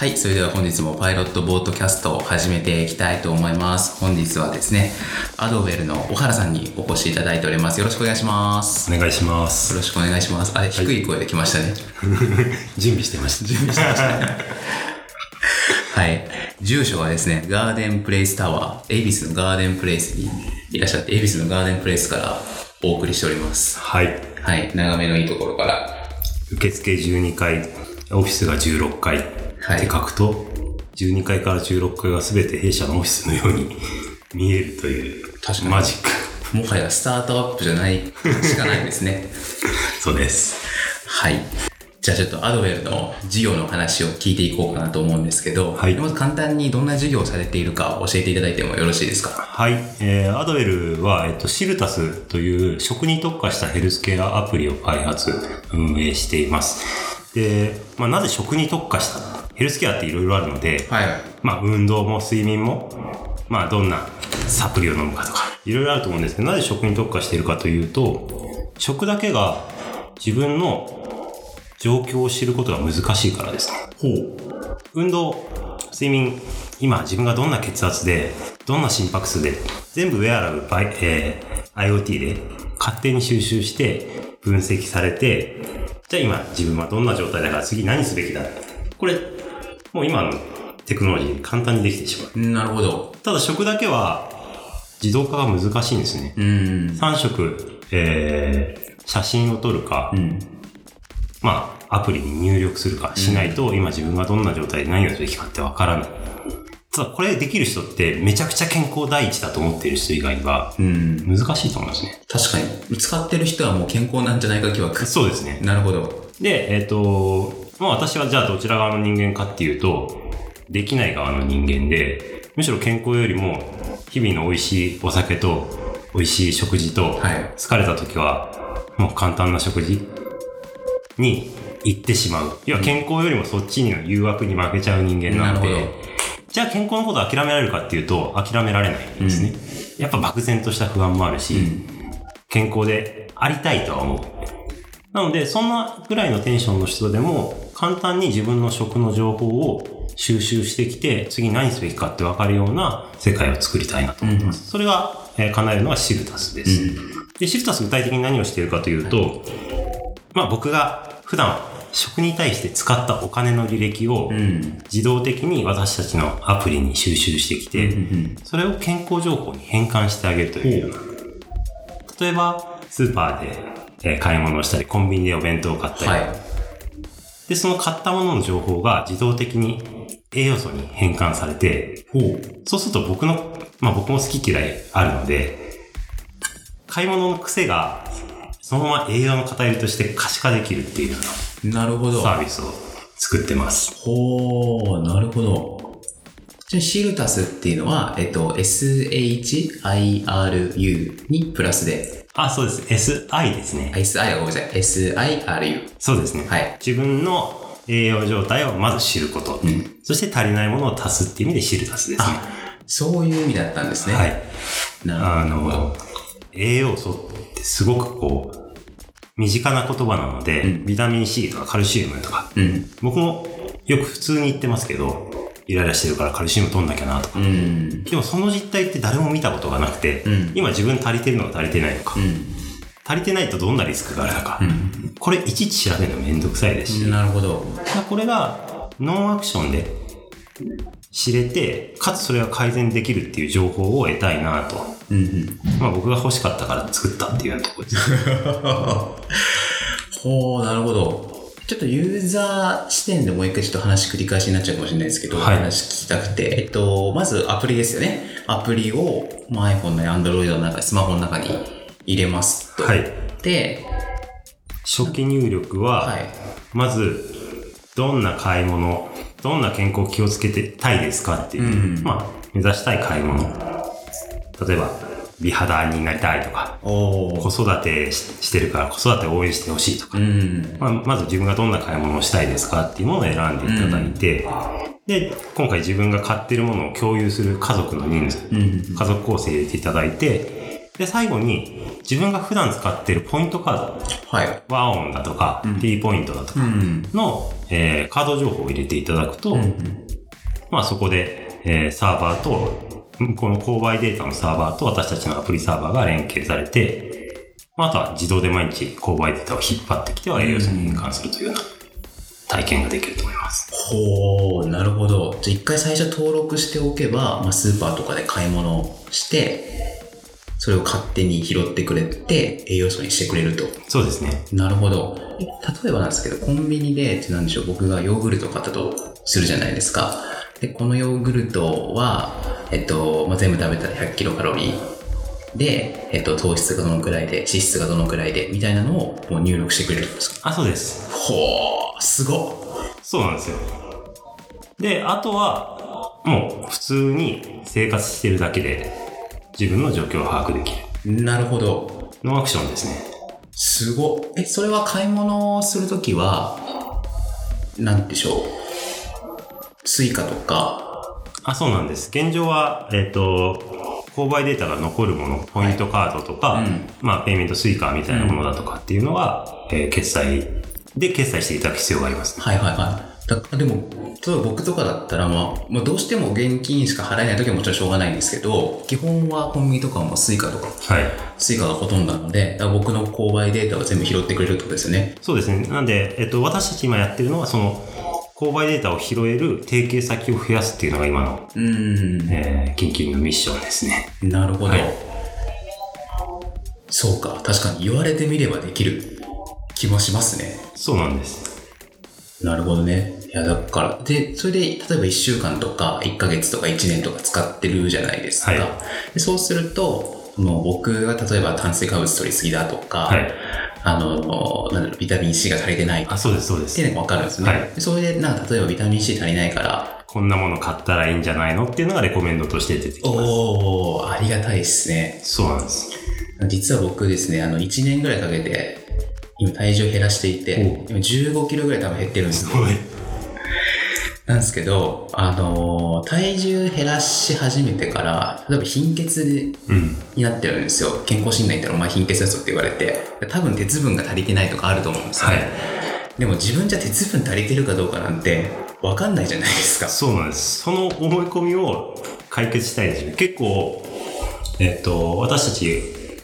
はい。それでは本日もパイロットボートキャストを始めていきたいと思います。本日はですね、アドウェルの小原さんにお越しいただいております。よろしくお願いします。お願いしまよす。ろしくお願いします。あれ、低い声で来ましたね。準備してました。準備してました。はい。住所はですね、ガーデンプレイスタワー、恵比寿のガーデンプレイスにいらっしゃって、恵比寿のガーデンプレイスからお送りしております。はい。はい。眺めのいいところから。受付12階、オフィスが16階って書くと、12階から16階が全て弊社のオフィスのように 見えるという確かにマジック。もはやスタートアップじゃないしかないですね。そうです。はい。じゃあちょっとアドウェルの事業の話を聞いていこうかなと思うんですけど、はいまず簡単にどんな事業をされているか教えていただいてもよろしいですか？はい。えー、アドウェルは、えっと、シルタスという食に特化したヘルスケアアプリを開発、運営しています。で、まあ、なぜ食に特化したヘルスケアっていろいろあるので、はい。まあ、運動も睡眠も、まあ、どんなサプリを飲むかとか、いろいろあると思うんですけど、なぜ食に特化しているかというと、食だけが自分の状況を知ることが難しいからですね。ほう。運動、睡眠、今自分がどんな血圧で、どんな心拍数で、全部ウェアラブえー IoT で勝手に収集して分析されて、じゃあ今自分はどんな状態だから次何すべきだ。これ、もう今のテクノロジーで簡単にできてしまう。なるほど。ただ食だけは自動化が難しいんですね。うーん。3色、えー、写真を撮るか、うん。まあ、アプリに入力するかしないと、今自分がどんな状態で何をすべきかってわからない。ただ、これできる人ってめちゃくちゃ健康第一だと思っている人以外はうん。難しいと思いますね。確かに。使ってる人はもう健康なんじゃないか疑惑。そうですね。なるほど。で、えっ、と、まあ私はじゃあどちら側の人間かっていうと、できない側の人間で、むしろ健康よりも日々の美味しいお酒と美味しい食事と、はい疲れた時はもう簡単な食事に行ってしまう。要は健康よりもそっちの誘惑に負けちゃう人間なので、じゃあ健康のことを諦められるかっていうと諦められないんですね。やっぱ漠然とした不安もあるし、健康でありたいとは思う。なので、そんなぐらいのテンションの人でも、簡単に自分の食の情報を収集してきて、次何すべきかって分かるような世界を作りたいなと思ってます。それが、えー叶えるのがシルタスです。で、シルタス具体的に何をしているかというと、まあ僕が普段食に対して使ったお金の履歴をうん。自動的に私たちのアプリに収集してきて、んそれを健康情報に変換してあげるというような。例えば、スーパーで、えー買い物をしたり、コンビニでお弁当を買ったり、はい。で、その買ったものの情報が自動的に栄養素に変換されて。そうすると僕の、まあ僕も好き嫌いあるので、買い物の癖が、そのまま栄養の偏りとして可視化できるっていうようなるほど。なサービスを作ってます。ほー、なるほど。じゃあシルタスっていうのは、えっと、SHIRU にプラスで、あ、そうです。SI ですねあ。SI ごめんなさい。SIRU。そうですね。はい自分の栄養状態をまず知ること。そして足りないものを足すっていう意味でシルタスですね。あ、そういう意味だったんですね。はい。あなるほどの。、栄養素ってすごくこう、身近な言葉なので、ビタミン C とかカルシウムとか、うん。僕もよく普通に言ってますけど、イライラしてるからカルシウム取んなきゃなとか。うん。でもその実態って誰も見たことがなくて、うん今自分足りてるのか足りてないのか、うん。足りてないとどんなリスクがあるのか、これいちいち調べるのめんどくさいですし、なるほど。まあこれがノンアクションで知れて、かつそれが改善できるっていう情報を得たいなと。うんうん。まあ僕が欲しかったから作ったっていうようなところです。ほー、なるほど。ちょっとユーザー視点でもう一回ちょっと話繰り返しになっちゃうかもしれないですけど、はい話聞きたくて、えっと、まずアプリですよね。アプリを、まあ、iPhone の Android の中、スマホの中に入れますと。はい。で、初期入力は、はい。まず、どんな買い物、どんな健康気をつけてたいですかっていう、うんまあ、目指したい買い物。例えば、美肌になりたいとか。子育てししてるから子育てを応援してほしいとか、うん。まあ、まず自分がどんな買い物をしたいですかっていうものを選んでいただいて、で、今回自分が買ってるものを共有する家族の人数、うん。家族構成入れていただいて、で、最後に自分が普段使ってるポイントカーはい。ド、ワオンだとか、T ポイントだとかうん。の、えーカード情報を入れていただくと、まあそこで、えーサーバーと、この購買データのサーバーと私たちのアプリサーバーが連携されて、まあ、あとは自動で毎日購買データを引っ張ってきては栄養素に変換するというような体験ができると思います。ほう、なるほど。じゃあ一回最初登録しておけば、まあ、スーパーとかで買い物をして、それを勝手に拾ってくれて、栄養素にしてくれると。そうですね。なるほど。例えばなんですけど、コンビニで、なんでしょう、僕がヨーグルトを買ったとするじゃないですか。で、このヨーグルトは、えっと、まあ、全部食べたら100キロカロリー。で、えっと、糖質がどのくらいで、脂質がどのくらいで、みたいなのをもう入力してくれるんですかあ、そうです。ほー、すごっ。そうなんですよ。で、あとは、もう普通に生活してるだけで自分の状況を把握できる。なるほど。ノーアクションですね。すごっ。え、それは買い物をするときは、なんでしょう？スイカとか、あ、そうなんです。現状は、えっ、と、購買データが残るもの、ポイントカードとか、うんまあ、ペイメントスイカみたいなものだとかっていうのは、えー決済で決済していただく必要があります、ね。はいはいはい。だでも、例えば僕とかだったら、まあ、まあ、どうしても現金しか払えないときはもちろんしょうがないんですけど、基本はコンビニとかもスイカとか、はい。スイカがほとんどなので、僕の購買データを全部拾ってくれるってことですよね。そうですね。なんで、えっ、と、私たち今やってるのは、その、購買データを拾える提携先を増やすっていうのが今の、うーん。えー、緊急のミッションですね。なるほど、はいそうか。確かに言われてみればできる気もしますね。そうなんです。なるほどね。いや、だから、で、それで、例えば1週間とか、1ヶ月とか1年とか使ってるじゃないですか。はいでそうすると、もう僕が例えば炭水化物取りすぎだとか、はい。あの、なんだろう、ビタミン C が足りてないあ、そうです、そうです。っていうのがわかるんですね。はいでそれで、なんか例えばビタミン C 足りないから、こんなもの買ったらいいんじゃないのっていうのがレコメンドとして出てきます。おー、ありがたいですね。そうなんです。実は僕ですね、あの、1年ぐらいかけて、今体重減らしていて、今15キロぐらい多分減ってるんですよ。ごい。なんですけど、あのー体重減らし始めてから、例えば貧血うん。になってるんですよ。健康診断行ったらお前貧血だぞって言われて、多分鉄分が足りてないとかあると思うんですよね。はい。でも自分じゃ鉄分足りてるかどうかなんて、わかんないじゃないですか。そうなんです。その思い込みを解決したいんですよね。結構、えっと、私たち、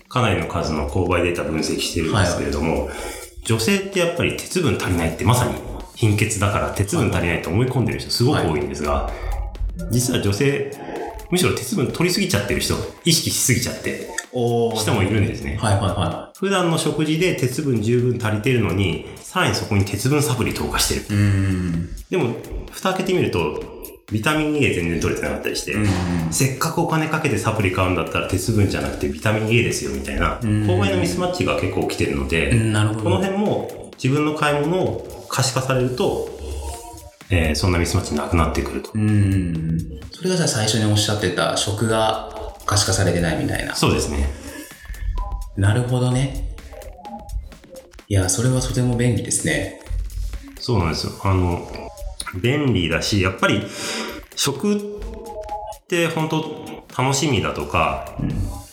かなりの数の購買データ分析してるんですけれども、女性ってやっぱり鉄分足りないってまさに貧血だから鉄分足りないと思い込んでる人すごく多いんですが、実は女性、むしろ鉄分取りすぎちゃってる人、意識しすぎちゃって、人もいるんですね。はいはいは普段の食事で鉄分十分足りてるのに、さらにそこに鉄分サプリ投下してる。でも、蓋開けてみると、ビタミン A 全然取れてなかったりして、せっかくお金かけてサプリ買うんだったら鉄分じゃなくてビタミン A ですよみたいな、購買のミスマッチが結構起きてるので。この辺も自分の買い物を可視化されると、えーそんなミスマッチなくなってくると。うーん。それがじゃあ最初におっしゃってた食が可視化されてないみたいな。そうですね。なるほどね。いや、それはとても便利ですね。そうなんですよ。あの、便利だし、やっぱり食って本当楽しみだとか、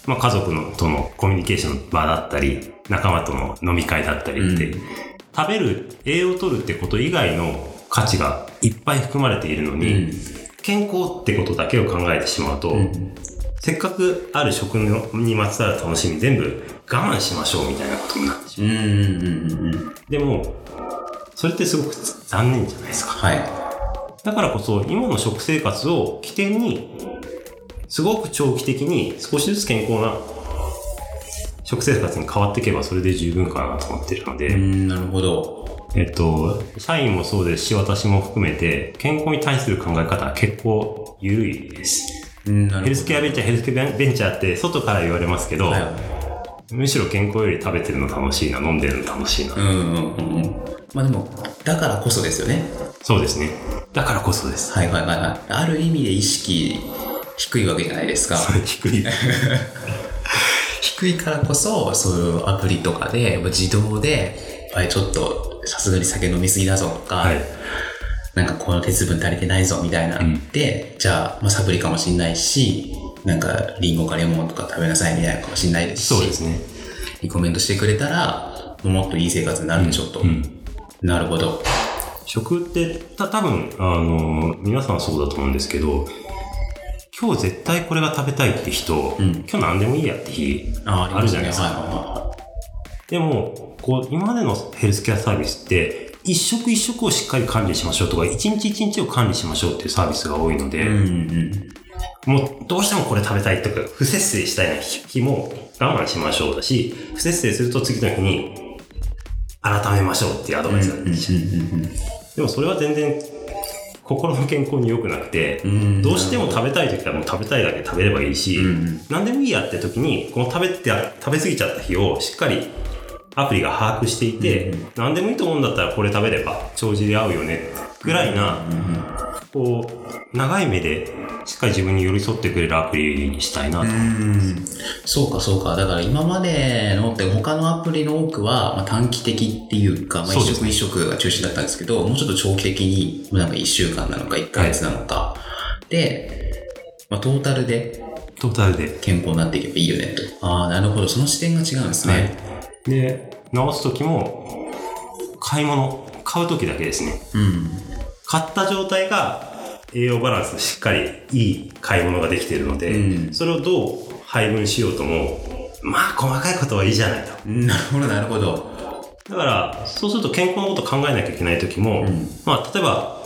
まあ家族のとのコミュニケーションの場だったり、仲間との飲み会だったりって、うん食べる、栄養を取るってこと以外の価値がいっぱい含まれているのに、健康ってことだけを考えてしまうと、せっかくある食のにまつわる楽しみ全部我慢しましょうみたいなことになってしまう。うんうんうんうんうん。でも、それってすごく残念じゃないですか。はい。だからこそ、今の食生活を起点に、すごく長期的に少しずつ健康な食生活に変わっていけばそれで十分かなと思ってるので、うん、なるほど。えっと、社員もそうですし、私も含めて、健康に対する考え方は結構緩いです。うん、なるほど。ヘルスケアベンチャー、ヘルスケアベンチャーって外から言われますけど、はい。むしろ健康より食べてるの楽しいな、飲んでるの楽しいな。うんうんうんうん。まあでも、だからこそですよね。そうですね。だからこそです。はいはいはいはい。ある意味で意識低いわけじゃないですか。低い。低いからこそ、そういうアプリとかで、自動で、あれちょっと、さすがに酒飲みすぎだぞとか、はい。なんかこの鉄分足りてないぞみたいなうんで、じゃあ、まあ、サプリかもしんないし、なんか、リンゴかレモンとか食べなさいみたいなのかもしれないですし、そうですね。リコメントしてくれたら、もっといい生活になるんでしょうと。うん。なるほど。食って、た、多分あの、皆さんそうだと思うんですけど、今日絶対これが食べたいって人、ん今日何でもいいやって日ああるじゃないですか。はいはいはでも、こう、今までのヘルスケアサービスって、一食一食をしっかり管理しましょうとか、一日一日を管理しましょうっていうサービスが多いので。うんうん。もうどうしてもこれ食べたいとか、不節制したいな日も我慢しましょうだし、不節制すると次の日に改めましょうっていうアドバイスなんですよ。でもそれは全然心の健康に良くなくて、ん。どうしても食べたい時はもう食べたいだけ食べればいいし、ん。何でもいいやって時に、この食べて、食べ過ぎちゃった日をしっかりアプリが把握していて、何でもいいと思うんだったらこれ食べれば帳尻合うよねぐらいな、こう、長い目でしっかり自分に寄り添ってくれるアプリにしたいなと。うんそうかそうか。だから今までのって他のアプリの多くは、まあ、短期的っていうか、まあ、一食一食が中心だったんですけど、もうちょっと長期的に、なんか一週間なのか一ヶ月なのか。で、まあ、トータルでトータルで。健康になっていけばいいよねと。ああ、なるほど。その視点が違うんですね。で、直す時も、買い物、買う時だけですね。うん。買った状態が栄養バランスしっかりいい買い物ができているので、うんそれをどう配分しようとも、まあ細かいことはいいじゃないと。なるほど、なるほど。だから、そうすると健康のこと考えなきゃいけない時も、んまあ例えば、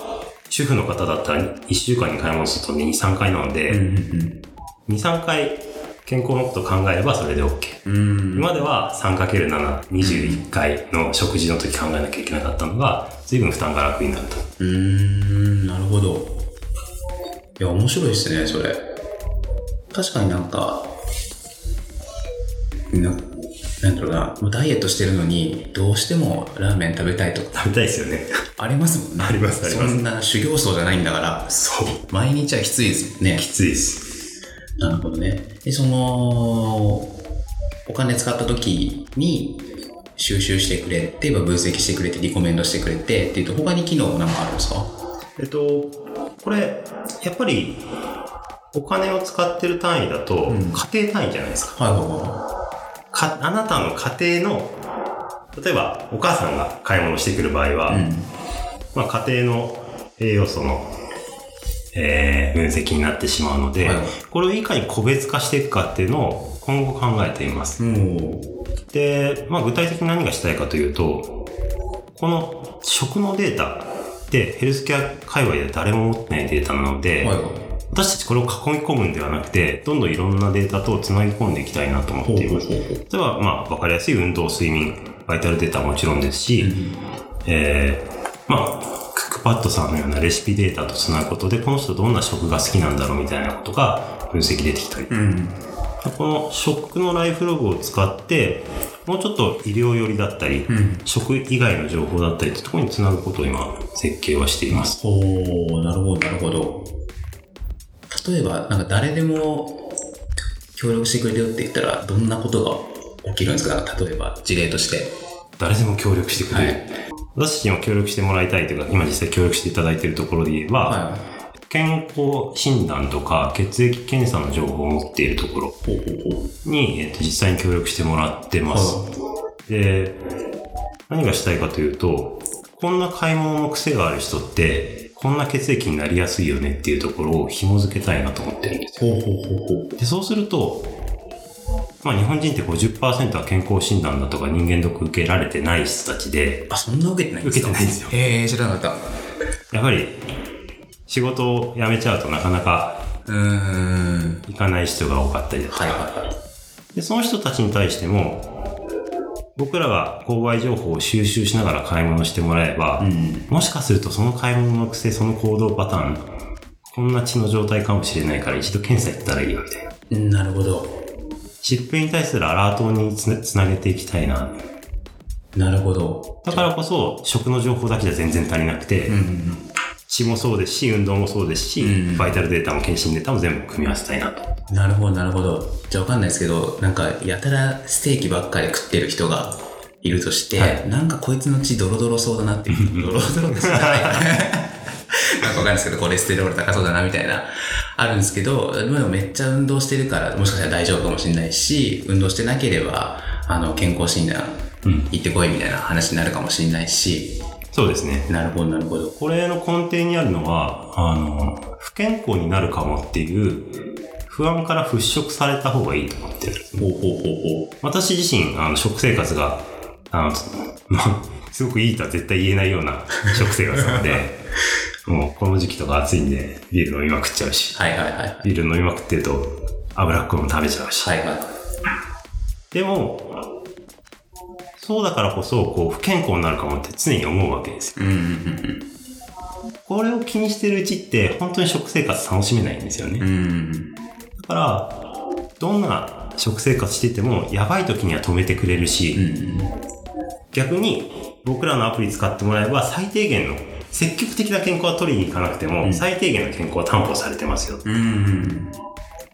主婦の方だったら1週間に買い物すると2、3回なので、うん2、3回健康のこと考えればそれで OK。今までは 3×7、21回の食事の時考えなきゃいけなかったのが、随分負担が楽になると。うーん、なるほど。いや、面白いですね、それ。確かになんか、ななんだろうな、もうダイエットしてるのに、どうしてもラーメン食べたいとか、食べたいですよね。ありますもんね。ありますありますそんな修行僧じゃないんだから、そう。毎日はきついですもんねき。ついです。なるほどね。で、その、お金使った時に、収集してくれて、分析してくれて、リコメンドしてくれてっていうと、他に機能なんかあるんですか？えっと、これ、やっぱり、お金を使ってる単位だと、ん家庭単位じゃないですか。はいはいはかあなたの家庭の、例えば、お母さんが買い物してくる場合は、い。うん。まあ、家庭の栄養素の、えー分析になってしまうので、はいこれをいかに個別化していくかっていうのを今後考えています。もで、まあ、具体的に何がしたいかというと、この食のデータってヘルスケア界隈で誰も持ってないデータなので、う、はいはい。私たちこれを囲み込むんではなくて、どんどんいろんなデータとつなぎ込んでいきたいなと思っています。例えば、まあ、わかりやすい運動、睡眠、バイタルデータはもちろんですし、えー、まあ、クックパッドさんのようなレシピデータとつなぐことで、この人どんな食が好きなんだろうみたいなことが分析できたり。うん。この食のライフログを使って、もうちょっと医療寄りだったり、ん食以外の情報だったりってところにつなぐことを今、設計はしています。ほう、なるほど、なるほど。例えば、なんか誰でも協力してくれるよって言ったら、どんなことが起きるんですか？例えば、事例として。誰でも協力してくれる。はい私たちにも協力してもらいたいというか、今実際協力していただいているところで言えば、は健康診断とか血液検査の情報を持っているところ。に、えっと、実際に協力してもらってます。で、何がしたいかというと、こんな買い物の癖がある人って、こんな血液になりやすいよねっていうところを紐付けたいなと思ってるんですよ。で、そうすると、まあ日本人って50%は健康診断だとか人間ドック受けられてない人たちで、あ、そんな受けてないんですか？受けてないんですよへえ、知らなかった。やはり仕事を辞めちゃうとなかなかうーん。行かない人が多かったりだとかはいはいはい。で、その人たちに対しても、僕らが購買情報を収集しながら買い物してもらえば、うん。もしかするとその買い物の癖、その行動パターン、こんな血の状態かもしれないから一度検査行ったらいいよみたいな。なるほど。疾病に対するアラートにつなつなげていきたいな。なるほど。だからこそ、食の情報だけじゃ全然足りなくて、うん。血もそうですし、運動もそうですし、うんバイタルデータも検診データも全部組み合わせたいなと。なるほど、なるほど。じゃあわかんないですけど、なんか、やたらステーキばっかり食ってる人がいるとして、はいなんかこいつの血ドロドロそうだなっていう。ドロドロって知らなんかわかんないですけど、コレステロール高そうだなみたいな、あるんですけど、でもめっちゃ運動してるから、もしかしたら大丈夫かもしれないし、運動してなければ、あの、健康診断うん。行ってこいみたいな話になるかもしれないし、そうですね。なるほど、なるほど。これの根底にあるのは、あの、不健康になるかもっていう不安から払拭された方がいいと思ってるんですね。ほうほうほうほ私自身、あの、食生活が、あの、まあ、すごくいいとは絶対言えないような食生活なので、もうこの時期とか暑いんで、ビール飲みまくっちゃうし、う。はいはいはいはい。ビール飲みまくってると脂っこいもの食べちゃうし。はいはい。でも、そうだからこそ、こう、不健康になるかもって常に思うわけですよ。うんうんうんこれを気にしてるうちって、本当に食生活楽しめないんですよね。だから、どんな食生活してても、やばい時には止めてくれるし、うん。逆に僕らのアプリ使ってもらえば最低限の積極的な健康は取りに行かなくても、うん最低限の健康は担保されてますようん。うん。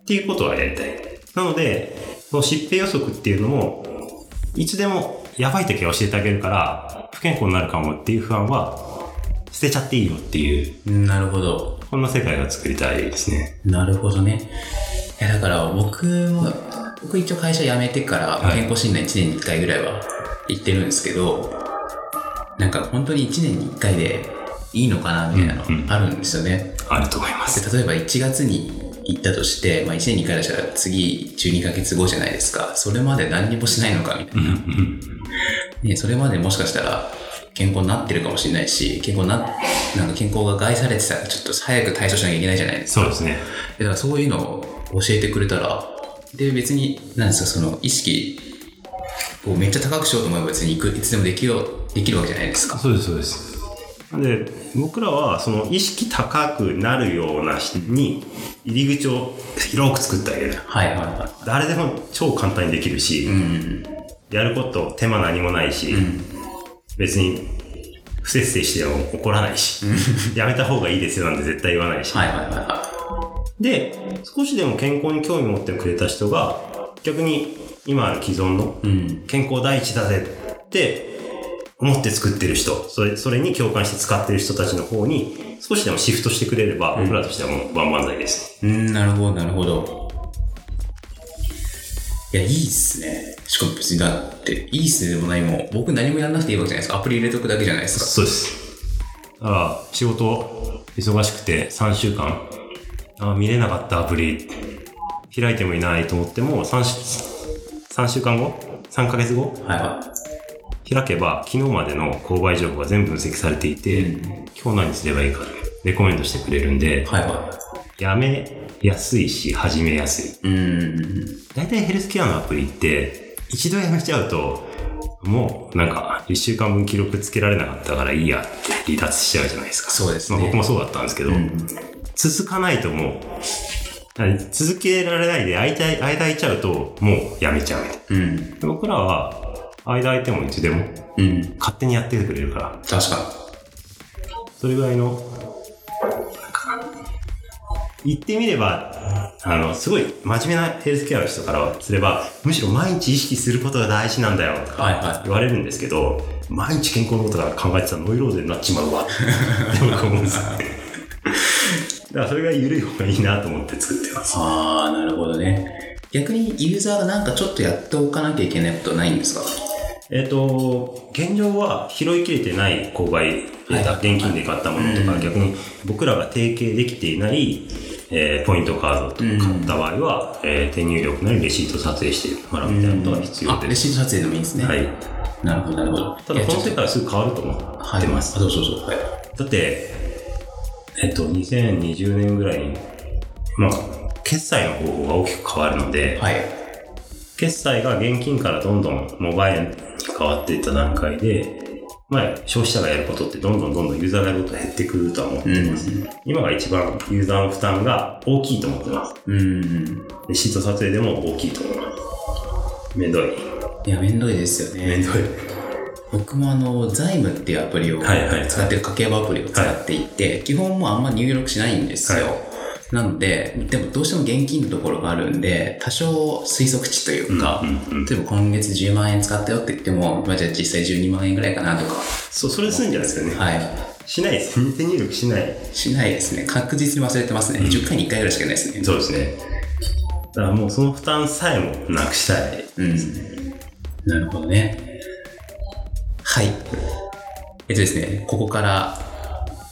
っていうことはやりたい。なので、その疾病予測っていうのも、いつでもやばい時は教えてあげるから、不健康になるかもっていう不安は捨てちゃっていいよっていう、なるほど。こんな世界が作りたいですね。なるほどね。いや、だから僕も、僕一応会社辞めてからはい健康診断1年に1回ぐらいは行ってるんですけど、なんか本当に1年に1回でいいのかなみたいなのうんうんあるんですよね。あると思います。で例えば1月に行ったとして、まあ1年に1回だしたら次12ヶ月後じゃないですか。それまで何にもしないのかみたいな。ね、それまでもしかしたら健康になってるかもしれないし、健康な、なんか健康が害されてたらちょっと早く対処しなきゃいけないじゃないですか。そうですね。だからそういうのを教えてくれたら、で、別に、なんですか、その意識をめっちゃ高くしようと思えば別にいくいつでもできる、できるわけじゃないですか。そうです、そうです。で、僕らは、その意識高くなるような人に、入り口を広く作ってあげる。はいはいは誰でも超簡単にできるし、い。うん。やること手間何もないし、うん。別に不節制しても怒らないし、やめた方がいいですよなんて絶対言わないし。はいはいはいはで、少しでも健康に興味持ってくれた人が、逆に今ある既存の。健康第一だぜって思って作ってる人、それそれに共感して使ってる人たちの方に少しでもシフトしてくれれば、僕らとしてはもう万々歳です。うん、なるほど、なるほど。いや、いいっすね。しかも別にだって、いいっすねでもないもん。僕何もやんなくていいわけじゃないですか。アプリ入れとくだけじゃないですか。そうです。だから、仕事忙しくて3週間、あ見れなかったアプリ、開いてもいないと思っても、3, 3週間後 ?3 ヶ月後？はいは開けば、昨日までの購買情報が全部分析されていて、うん今日何すればいいか、レコメントしてくれるんでい。、はいはやめやすいし、始めやすい。い。うん。大体ヘルスケアのアプリって、一度やめちゃうと、もうなんか、一週間分記録つけられなかったからいいやって離脱しちゃうじゃないですか。そうですねまあ僕もそうだったんですけど、うん。続かないともう、何続けられないで間間空いちゃうと、もうやめちゃううん。僕らは、間空いてもいつでもうん。勝手にやっててくれるから、確かそれぐらいの、言ってみれば、あの、すごい真面目なヘルスケアの人からすれば、むしろ毎日意識することが大事なんだよとに。かはいは言われるんですけど、毎日健康のことから考えてたらノイローゼになっちまうわって僕思うんです。だからそれが緩い方がいいなと思って作ってます。ああ、なるほどね。逆にユーザーがなんかちょっとやっておかなきゃいけないことないんですか？えっ、と、現状は拾いきれてない購買デー現金で買ったものとか、うん逆に僕らが提携できていない、えーポイントカードとか買った場合は、えー手入力なりレシート撮影してもらうみたいなことが必要です。シート撮影でもいいんですね。はい。なるほど、なるほど。ただこの世界界はすぐ変わると思ってます。あ、どうぞどうぞ。はい。だって、えっと、2020年ぐらいに、まあ、決済の方法が大きく変わるので、はい。決済が現金からどんどんモバイルに変わっていった段階で、まあ、消費者がやることってどんどんどんどんユーザーがやること減ってくるとは思ってます。今が一番ユーザーの負担が大きいと思ってます。うん。レシート撮影でも大きいと思います。めんどい。いや、めんどいですよね。めんどい。僕もあの、財務っていうアプリをはいはい使ってる家計簿アプリを使っていて、基本もうあんま入力しないんですよ。はなので、でもどうしても現金のところがあるんで、多少推測値というか、うんうん例えば今月10万円使ったよって言っても、まあ、じゃあ実際12万円ぐらいかなとか、そう、それで済んじゃうんですよね。はい。しないです。日程入力しない。しないですね。確実に忘れてますね。10回に1回ぐらいしかないですね。そうですね。だからもうその負担さえもなくしたい。うん。なるほどね。はい。えっとですね、ここから、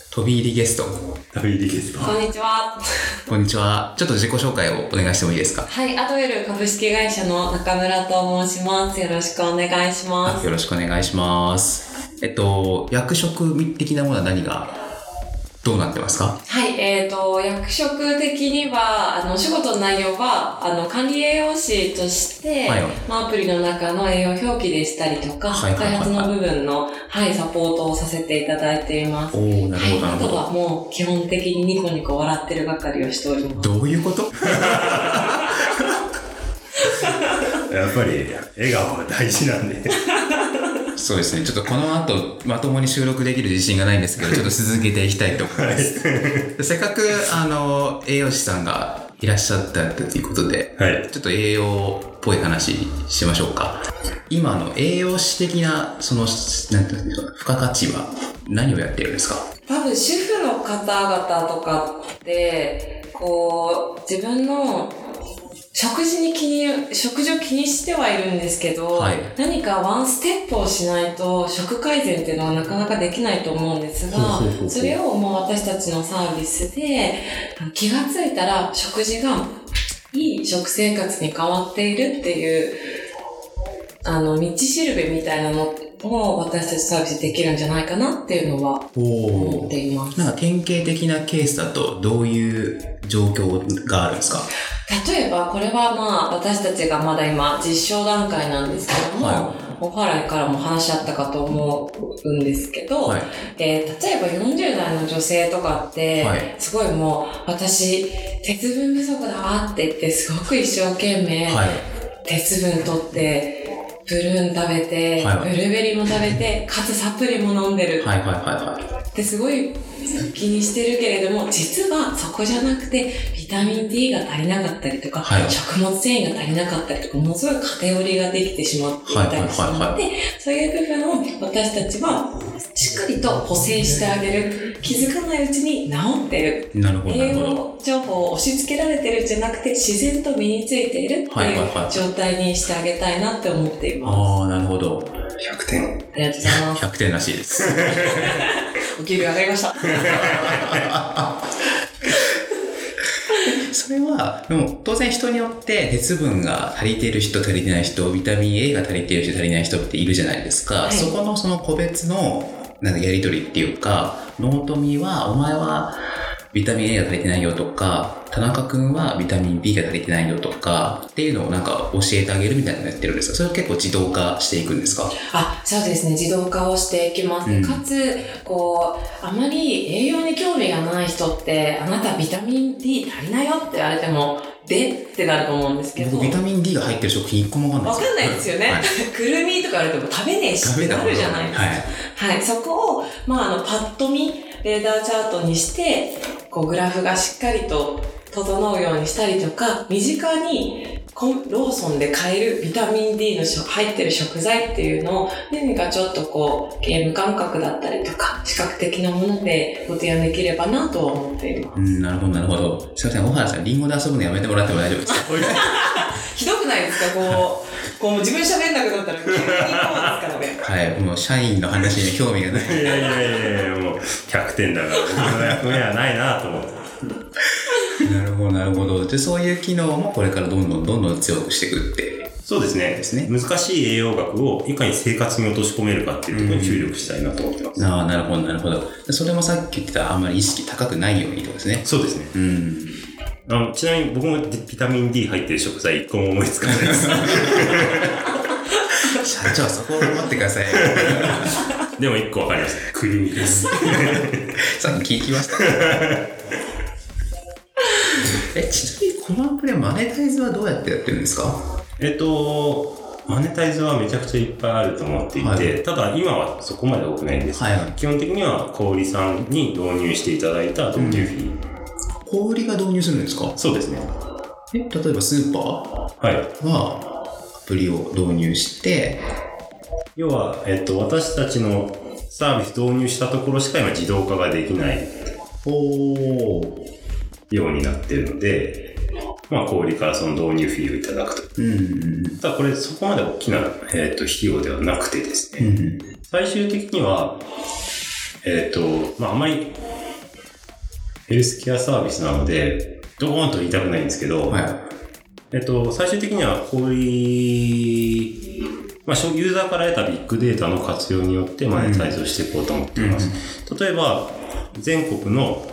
飛び入りゲスト。食べ入りゲスト。こんにちは。こんにちは。ちょっと自己紹介をお願いしてもいいですか？はい、アドエル株式会社の中村と申します。よろしくお願いします。よろしくお願いします。えっと、役職的なものは何が、どうなってますか？はい、えっ、と、役職的には、あの、お仕事の内容は、あの、管理栄養士として、はいまあ、アプリの中の栄養表記でしたりとか、はいはいはいはい開発の部分の、はい、サポートをさせていただいています。おー、なるほど、なはい、あとるほど。はもう、基本的にニコニコ笑ってる係をしております。どういうこと？やっぱり、笑顔は大事なんで。そうですね。ちょっとこの後、まともに収録できる自信がないんですけど、ちょっと続けていきたいと思います。せっかく、あの、栄養士さんがいらっしゃったということで、はい。ちょっと栄養っぽい話しましょうか。今の栄養士的な、その、なんていうんですか、付加価値は何をやってるんですか？多分主婦の方々とかって、こう、自分の食事に気に、食事を気にしてはいるんですけど、はい。何かワンステップをしないと食改善っていうのはなかなかできないと思うんですがそれをもう私たちのサービスで気がついたら食事がいい食生活に変わっているっていう、あの、道しるべみたいなのを私たちサービスでできるんじゃないかなっていうのは思っています。なんか典型的なケースだとどういう状況があるんですか？例えば、これはまあ、私たちがまだ今、実証段階なんですけども、はお払いからも話し合ったかと思うんですけど、はい。えー例えば40代の女性とかって、はいすごいもう、私、鉄分不足だわって言って、すごく一生懸命、はい。鉄分取って、プルーン食べて、はいはい。ブルーベリーも食べて、かつサプリも飲んでる。はいはいはいはい。ってすごい気にしてるけれども、実はそこじゃなくて、ビタミン D が足りなかったりとか、はい。食物繊維が足りなかったりとか、ものすごい偏りができてしまっていたりするはいはいはいので、そういう部分を私たちはしっかりと補正してあげる。気づかないうちに治ってる。なるほど、な栄るほど。養情報を押し付けられてるんじゃなくて、自然と身についているってはいはいいうはい状態にしてあげたいなって思っています。ああ、なるほど。100点。ありがとうございます。100点らしいです。お給料上がりました。それは、でも当然人によって鉄分が足りている人、足りてない人、ビタミン A が足りている人、足りない人っているじゃないですか。はいそこのその個別のなんかやりとりっていうか、ノートミは、お前はビタミン A が足りてないよとか、田中くんはビタミン B が足りてないよとか、っていうのをなんか教えてあげるみたいなのやってるんですか？それを結構自動化していくんですか？あ、そうですね。自動化をしていきます。うんかつ、こう、あまり栄養に興味がない人って、あなたビタミン D 足りないよって言われても、でってなると思うんですけど。僕ビタミン D が入ってる食品一個もわかんないわかんないですよね。はいくるみとか言われても食べねえしってなるじゃないですか。はい。はい、そこを、まあ、あの、パッと見、レーダーチャートにして、こう、グラフがしっかりと整うようにしたりとか、身近に、コンローソンで買えるビタミン D の食入ってる食材っていうのを、何かちょっとこう、ゲーム感覚だったりとか、視覚的なものでご提案できればなとは思っています。うん、なるほど、なるほど。すいません、小原さん、リンゴで遊ぶのやめてもらっても大丈夫ですか ひどくないですか？こう、こう自分喋んなくなったら急にこうですか？らね。はい、もう社員の話に興味がない。いやいやいやいや、もう100点だから、僕の役目はないなと思って。なるほど、なるほど。で、そういう機能もこれからどんどんどんどん強くしていくって。そうですね。ですね難しい栄養学をいかに生活に落とし込めるかっていうところに注力したいなと思ってます。ああ、なるほど、なるほど。でそれもさっき言ってたあんまり意識高くないようにとですね。そうですね。うん。あのちなみに僕もビタミン D 入ってる食材一個も思いつかないです。社長、そこを頑張ってください。でも一個わかりました。くるみです。さっき聞きました。え、ちなみにこのアプリはマネタイズはどうやってやってるんですか？えっと、マネタイズはめちゃくちゃいっぱいあると思っていて、はいただ今はそこまで多くないんです。はいはい。基本的には小売さんに導入していただいた導入フィー。小売りが導入するんですか？そうですね。え、例えばスーパはい。ーはアプリを導入して、要は、えっと、私たちのサービス導入したところしか今自動化ができないおようになってるので、まあ、小売からその導入フィーをいただくと。うん。ただこれそこまで大きな、えっと費用ではなくてですね、うん。最終的には、えっ、と、まあ、あまり、ヘルスケアサービスなので、ドーンと言いたくないんですけど、はえっ、と、最終的には、こういう、まあ、消ユーザーから得たビッグデータの活用によってマネタイズをしていこうと思っています。例えば、全国の、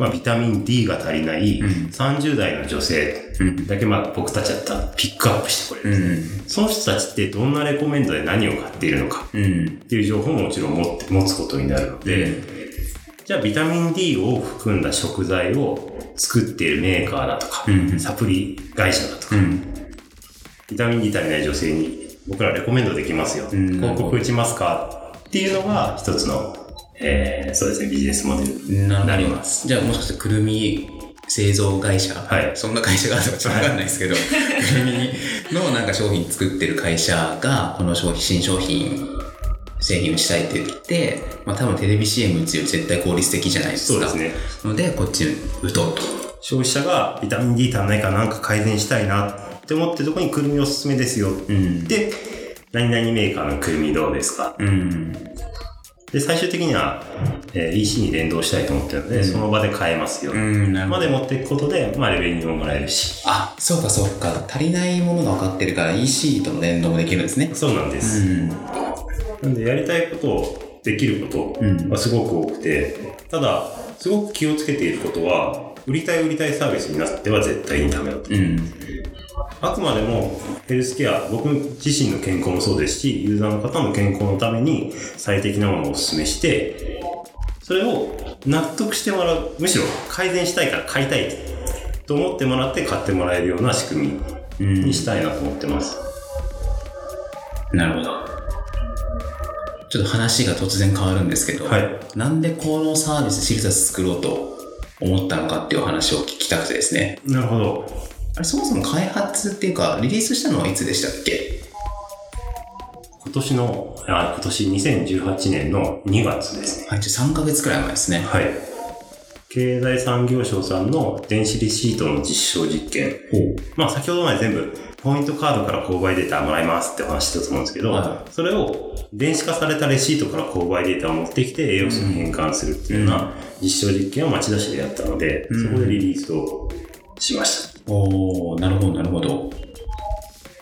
まあ、ビタミン D が足りない30代の女性うんだけ、まあ、僕たちだったらピックアップしてくれい。る。ん。その人たちってどんなレコメンドで何を買っているのか。うん。っていう情報ももちろん持って持つことになるので、じゃあビタミン D を含んだ食材を作っているメーカーだとか、うんサプリ会社だとか、うん。ビタミン D 足りない女性に僕らレコメンドできますよ。ん広告打ちますかっていうのが一つの、えー、そうですね、ビジネスモデルにななります。じゃあもしかしてくるみ製造会社、はいそんな会社があるのかちょっとわかんないですけど、くるみのなんか商品作ってる会社が、この商品、新商品、製品をしたいって言って、まあ多分テレビ CM 打つより絶対効率的じゃないですか。そうですね。ので、こっち打とうと。消費者がビタミン D 足んないからなんか改善したいな？って思ってるところにくるみおすすめですよ。うん。で、何々メーカーのくるみどうですか？うん。で、最終的には、えー EC に連動したいと思ってるので、その場で買えますよ。うん。まで持っていくことで、まあ、レベニューももらえるし。あ、そうかそうか。足りないものが分かってるから EC との連動もできるんですね。そうなんです。ん。なんで、やりたいことをできることうんはすごく多くて、ただ、すごく気をつけていることは、売りたい売りたいサービスになっては絶対にダメだと。うん。あくまでもヘルスケア、僕自身の健康もそうですし、ユーザーの方の健康のために最適なものをお勧めして、それを納得してもらう、むしろ改善したいから買いたいと思ってもらって買ってもらえるような仕組みにしたいなと思ってます。なるほど。ちょっと話が突然変わるんですけど、はいなんでこのサービス、シルサス作ろうと思ったのかっていう話を聞きたくてですね。なるほど。あれ、そもそも開発っていうか、リリースしたのはいつでしたっけ？今年の、あ今年2018年の2月ですね。はい、じゃあ3ヶ月くらい前ですね。はい。経済産業省さんの電子レシートの実証実験。まあ先ほどまで全部、ポイントカードから購買データもらいますってお話したと思うんですけど、はそれを電子化されたレシートから購買データを持ってきて栄養素に変換するっていうような実証実験を町田市でやったので、うんそこでリリースをしました。おー、なるほど、なるほど。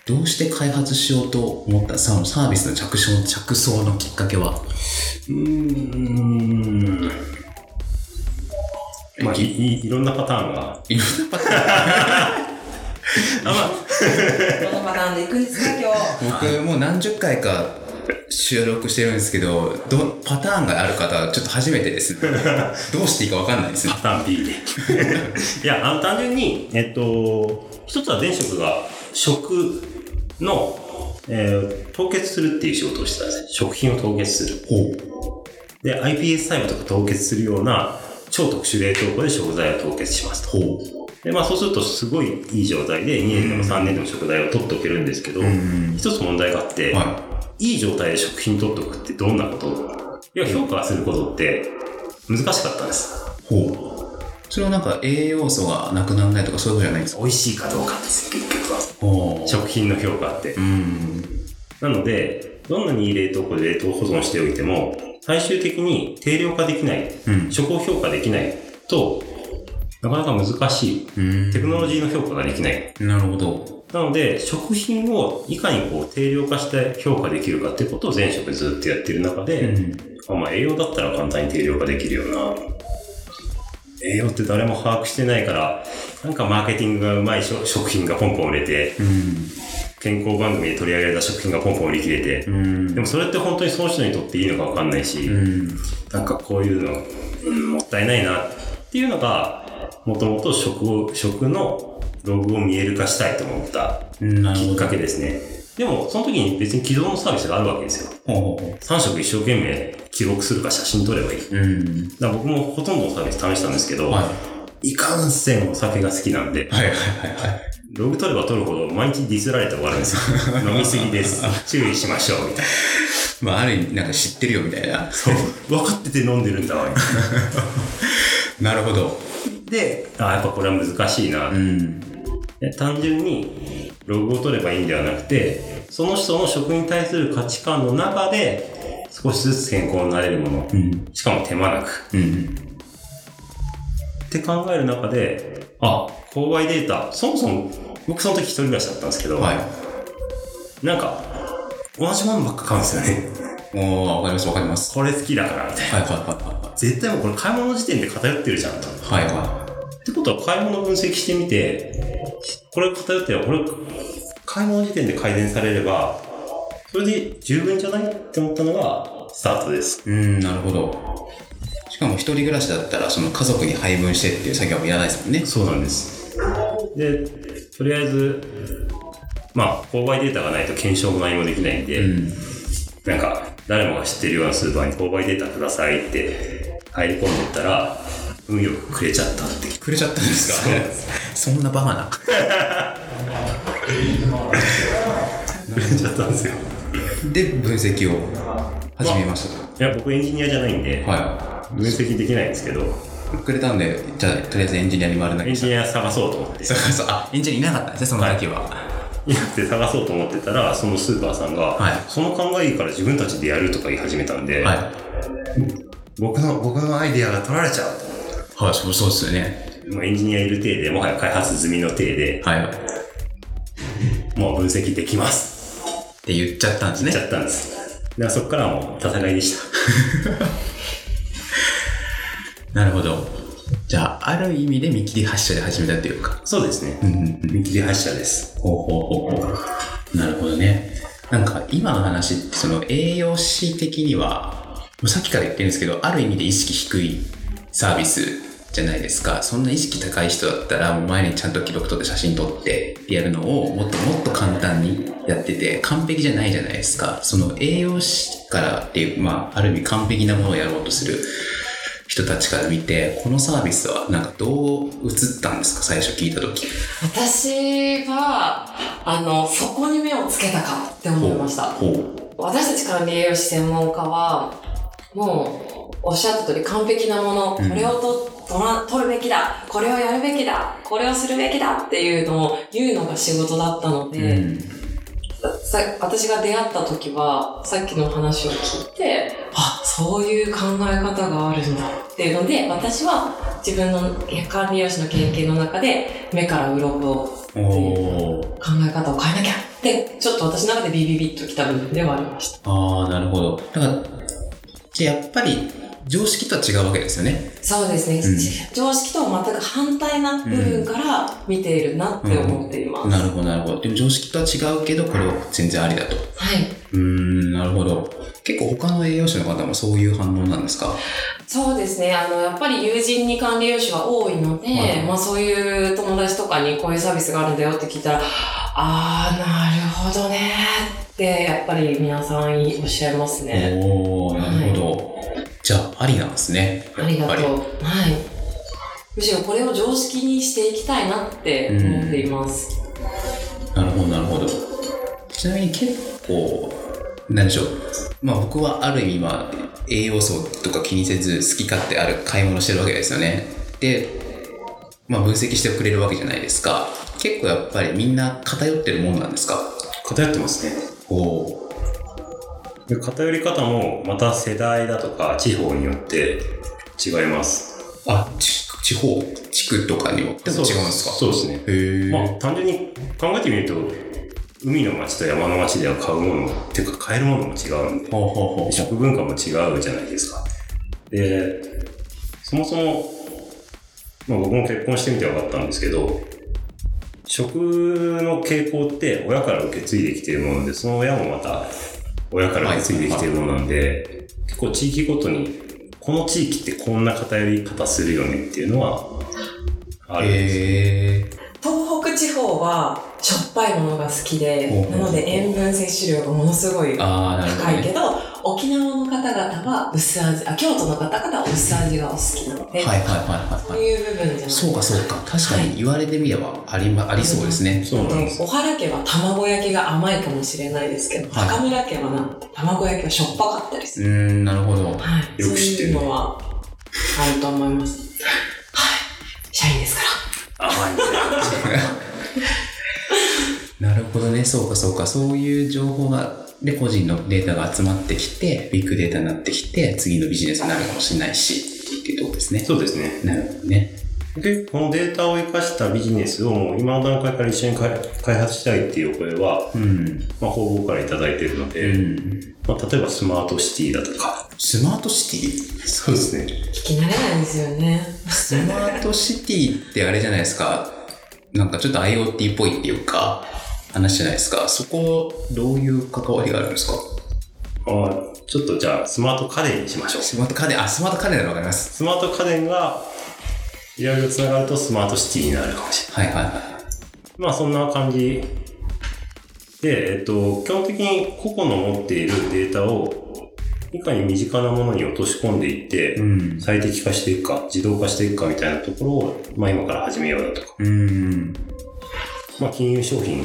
どうして開発しようと思ったさサービスの着想着想のきっかけは？うーん。まあ、いいいろんなパターンが。いろんなパターン このパターンでいくんですか、今日。僕もう何十回か収録してるんですけどどパターンがある方はちょっと初めてですねどうしていいか分かんないですねパターン B で。いや、あの、単純に、えっと、一つは前職が食の、えー凍結するっていう仕事をしてたんですね。食品を凍結する。ほで、iPS 細胞とか凍結するような超特殊冷凍庫で食材を凍結しますと。ほで、まあそうするとすごいいい状態で2年でも3年でも食材を取っておけるんですけど、ん。一つ問題があって、はい。い状態で食品取っておくってどんなこと？いや、評価することって難しかったんです。ほう。それはなんか栄養素がなくならないとかそういうことじゃないんですか？美味しいかどうかです、結局は。食品の評価って。うん。なので、どんなに冷凍庫で冷凍保存しておいても、最終的に定量化できない、うん。食を評価できないと、なかなか難しい。うんテクノロジーの評価ができない。なるほどなので、食品をいかにこう定量化して評価できるかっていうことを前職ずっとやってる中で、うんあまあ栄養だったら簡単に定量化できるよな。栄養って誰も把握してないから、なんかマーケティングがうまい食食品がポンポン売れて、うん健康番組で取り上げられた食品がポンポン売り切れて、うんでもそれって本当にその人にとっていいのかわかんないし、うんなんかこういうの、うんもったいないなっていうのが、もともと食を、食のログを見える化したいと思ったきっかけですね。でも、その時に別に既存のサービスがあるわけですよ。ほうほうほ3食一生懸命記録するか写真撮ればいい。だかううんら僕もほとんどのサービス試したんですけど、はいいかんせんお酒が好きなんで、はいはいはいはいログ取れば取るほど毎日ディスられて終わるんですよ。飲みすぎです。注意しましょう、みたいまあ、ある意味、なんか知ってるよみたいな。そう。分かってて飲んでるんだわ、みたいな。なるほど。で、あやっぱこれは難しいな。うん。で単純にログを取ればいいんではなくて、その人の食に対する価値観の中で、少しずつ健康になれるもの。うん。しかも手間なく。うん。って考える中で、あ、購買データ、そもそも、僕その時一人暮らしだったんですけど、はい。なんか、同じものばっか買うんですよね。おー、わかります、わかります。これ好きだから、みたいな。はい、はい、は絶対もうこれ買い物の時点で偏ってるじゃんと。い、はい。はい、はってことは買い物分析してみて、これ偏ってるこれ、買い物時点で改善されれば、それで十分じゃないって思ったのがスタートです。い。うん、なるほど。しかも一人暮らしだったら、その家族に配分してっていう作業もいらないですもんね。そうなんです。で、とりあえず、まあ、購買データがないと検証も何もできないんで、うん。なんか、誰もが知ってるようなスーパーに購買データくださいって入り込んでったら、運よくくれちゃったって。くれちゃったんですか？そんなバカ な。くれちゃったんですよ。で、分析を始めましたいや、僕エンジニアじゃないんで、と。は分析できないんですけど、い。くれたんで、じゃあ、とりあえずエンジニアに丸投エげした。ンジニア探そうと思って、そうそう。あ、エンジニアいなかったんですね、その時は。いなくて探そうと思ってたら、そのスーパーさんが、はいその考えいいから自分たちでやるとか言い始めたんで、は僕の、僕のアイデアが取られちゃうい。はい、そうそうですよね。と。もうエンジニアいる体で、もはや開発済みの体で、はい。っもう分析できます。て言っちゃったんですね言っ。ちゃったんです。そこからはもう戦いでした。なるほど。じゃあ、ある意味で見切り発車で始めたっていうか。そうですね。うんうんうん。見切り発車です。ほうほうほうほう。なるほどね。なんか今の話ってその栄養士的には、もうさっきから言ってるんですけど、ある意味で意識低いサービスじゃないですか。そんな意識高い人だったら、もう前にちゃんと記録取って写真撮ってやるのをもっともっと簡単にやってて、完璧じゃないじゃないですか。その栄養士からっていう、まあ、ある意味完璧なものをやろうとする人たちから見て、このサービスはなんかどう映ったんですか？最初聞いた時。私は、あの、そこに目をつけたかって思いました。私たち管理栄養士専門家は、もう、おっしゃった通り完璧なもの、うんこれをと取ら取るべきだ、これをやるべきだ、これをするべきだっていうのを言うのが仕事だったので、うん。さ私が出会った時は、さっきの話を聞いて、あ、そういう考え方があるんだっていうので、私は自分の管理栄養士の経験の中で、目から鱗をおー。考え方を変えなきゃって、ちょっと私の中でビビビッときた部分ではありました。ああ、なるほど。だから、じゃあやっぱり常識とは違うわけですよね。そうですね。うん常識とは全く反対な部分から見ているなって思っています。なるほど、なるほど。でも常識とは違うけど、これは全然ありだと。うはい。ーん、なるほど。結構他の栄養士の方もそういう反応なんですか？そうですね。あの、やっぱり友人に管理栄養士は多いので、はいまあそういう友達とかにこういうサービスがあるんだよって聞いたら、あー、なるほどねって、やっぱり皆さんおっしゃいますね。おー、なるほど。じゃあ、ありなんですね。ありがとう。やっぱはい。むしろこれを常識にしていきたいなって思っています。なるほど、なるほど。ちなみに結構、なんでしょう。まあ僕はある意味、まあ、栄養素とか気にせず好き勝手ある買い物してるわけですよね。で、まあ分析してくれるわけじゃないですか。結構やっぱりみんな偏ってるもんなんですか？偏ってますね。おで偏り方もまた世代だとか地方によって違います。あ、ち地方、地区とかによっても違うんですか？そうですね。へー。まあ単純に考えてみると、海の町と山の町では買うものも、っていうか買えるものも違うんで、食文化も違うじゃないですか。で、そもそも、まあ僕も結婚してみて分かったんですけど、食の傾向って親から受け継いできているもので、その親もまた親から受け継いできているものなんで、結構地域ごとに、この地域ってこんな偏り方するよねっていうのはあるんですよ。へー。東北地方はしょっぱいものが好きでなので塩分摂取量がものすごい。高いけど、沖縄の方々は薄味、あ、京都の方々は薄味がお好きなので、はいはいはいはいはい。そういう部分じゃないですそうかそうか。確かに言われてみればあり,、まありそうですね。そうなんです。小原家は卵焼きが甘いかもしれないですけど、はい高村家はなんて卵焼きはしょっぱかったりする。うーん、なるほど。はい。よく知ってるそういうのはあると思います。はい。社員ですから。甘いんだよ。なるほどね。そうかそうか。そういう情報が、で、個人のデータが集まってきて、ビッグデータになってきて、次のビジネスになるかもしれないし、っていうところですね。そうですね。なるほどね。で、このデータを生かしたビジネスをもう今の段階から一緒に開開発したいっていうお声は、うん。まあ、方々からいただいているのうで、ん。まあ、例えばスマートシティだとか。スマートシティ？そうですね。聞き慣れないですよね。スマートシティってあれじゃないですか。なんかちょっと IoT っぽいっていうか、話じゃないですか？そこ、どういう関わりがあるんですか？あーちょっとじゃあ、スマート家電にしましょう。スマート家電、あ、スマート家電ならわかります。スマート家電が、いろいろ繋がるとスマートシティになるかもしれない。はいはいはい。まあ、そんな感じで、えっと、基本的に個々の持っているデータを、いかに身近なものに落とし込んでいって、ん。最適化していくか、自動化していくかみたいなところを、まあ今から始めようだとか、うん。まあ金融商品、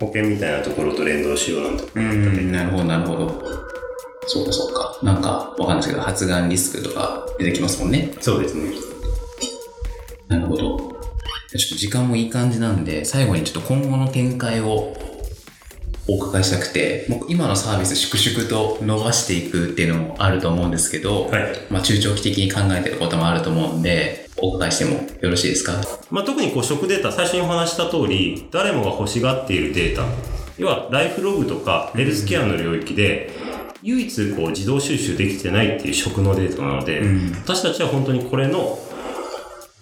保険みたいなところと連動しようなんて。うん、なるほどなるほど。そうかそうか。なんか、わかんないですけど、発がんリスクとか出てきますもんね。そうですね。なるほど。ちょっと時間もいい感じなんで、最後にちょっと今後の展開をお伺いしたくて、もう今のサービス粛々と伸ばしていくっていうのもあると思うんですけど、はい。まあ中長期的に考えてることもあると思うんで、お伺いしてもよろしいですか？まあ特にこう食データ、最初にお話した通り、誰もが欲しがっているデータ、要はライフログとかヘルスケアの領域で、唯一こう自動収集できてないっていう食のデータなので、ん。私たちは本当にこれの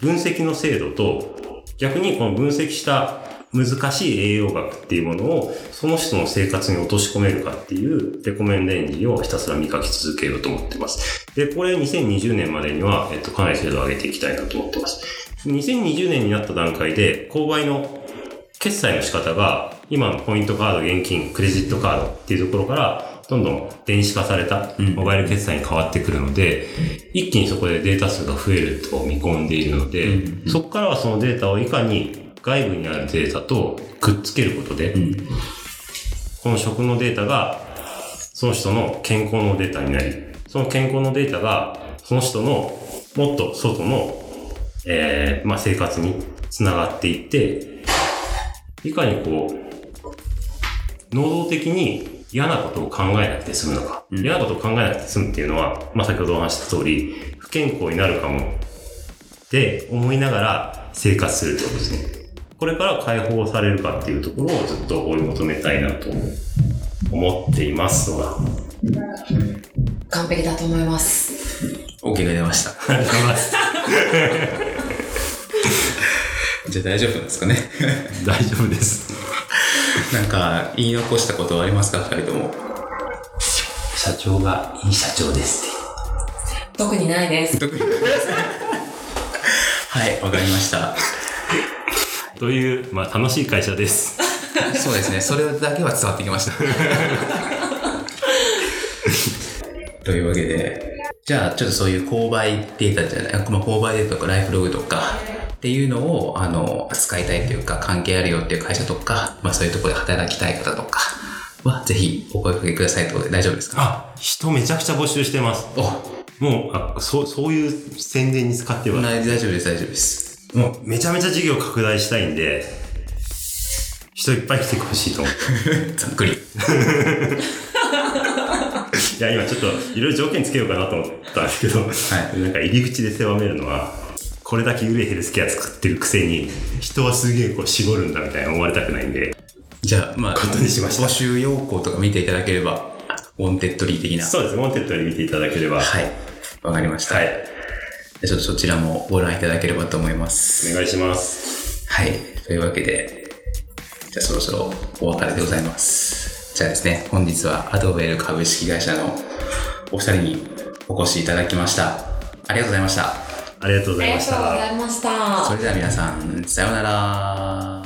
分析の精度と、逆にこの分析した難しい栄養学っていうものを、その人の生活に落とし込めるかっていうレコメンドエンジンをひたすら磨き続けようと思ってます。で、これ2020年までには、えっと、かなり精度を上げていきたいなと思ってます。2020年になった段階で、購買の決済の仕方が、今のポイントカード、現金、クレジットカードっていうところから、どんどん電子化されたモバイル決済に変わってくるので、一気にそこでデータ数が増えると見込んでいるので、そこからはそのデータをいかに外部にあるデータとくっつけることで、この食のデータがその人の健康のデータになり、その健康のデータがその人のもっと外の、えーまあ、生活につながっていって、いかにこう、能動的に嫌なことを考えなくて済むのか。嫌なことを考えなくて済むっていうのは、まあ、先ほどお話しした通り、不健康になるかもって思いながら生活するってことですね。これから解放されるかっていうところをずっと追い求めたいなと思っていますが。完璧だと思います。OK が出ました。ありがとうございます。じゃあ大丈夫なんですかね大丈夫です。なんか、言い残したことはありますか二人とも？社長がいい社長ですって。特にないです。特にはい、わかりました。という、まあ、楽しい会社です。そうですね、それだけは伝わってきました。というわけで、じゃあちょっとそういう購買データじゃない、まあ、購買データとかライフログとかっていうのを、あの、扱いたいというか、関係あるよっていう会社とか、まあそういうところで働きたい方とかは、ぜひお声掛けくださいということで大丈夫ですか？あ、人めちゃくちゃ募集してます。お、もう、あそう、そういう宣伝に使っては、大丈夫です、大丈夫です。もうめちゃめちゃ事業拡大したいんで、人いっぱい来てほしいと思って。ざっくり。いや、今ちょっといろいろ条件つけようかなと思ったんですけど、いなんか入り口で狭めるのは、これだけ緩いヘルスケア作ってるくせに、人はすげえこう絞るんだみたいな思われたくないんで、じゃあ、まあ、ことにしました募集要項とか見ていただければ、ウォンテッドリー的な。そうですね、ウォンテッドリー見ていただければ、はい。わかりました。はい。じゃあちょっとそちらもご覧いただければと思います。お願いします。はい。というわけで、じゃあそろそろお別れでございます。じゃあですね、本日はアドベル株式会社のお二人にお越しいただきました。ありがとうございました。ありがとうございましありがとうごたざ。いましたそ。れでは皆さん、さようなら。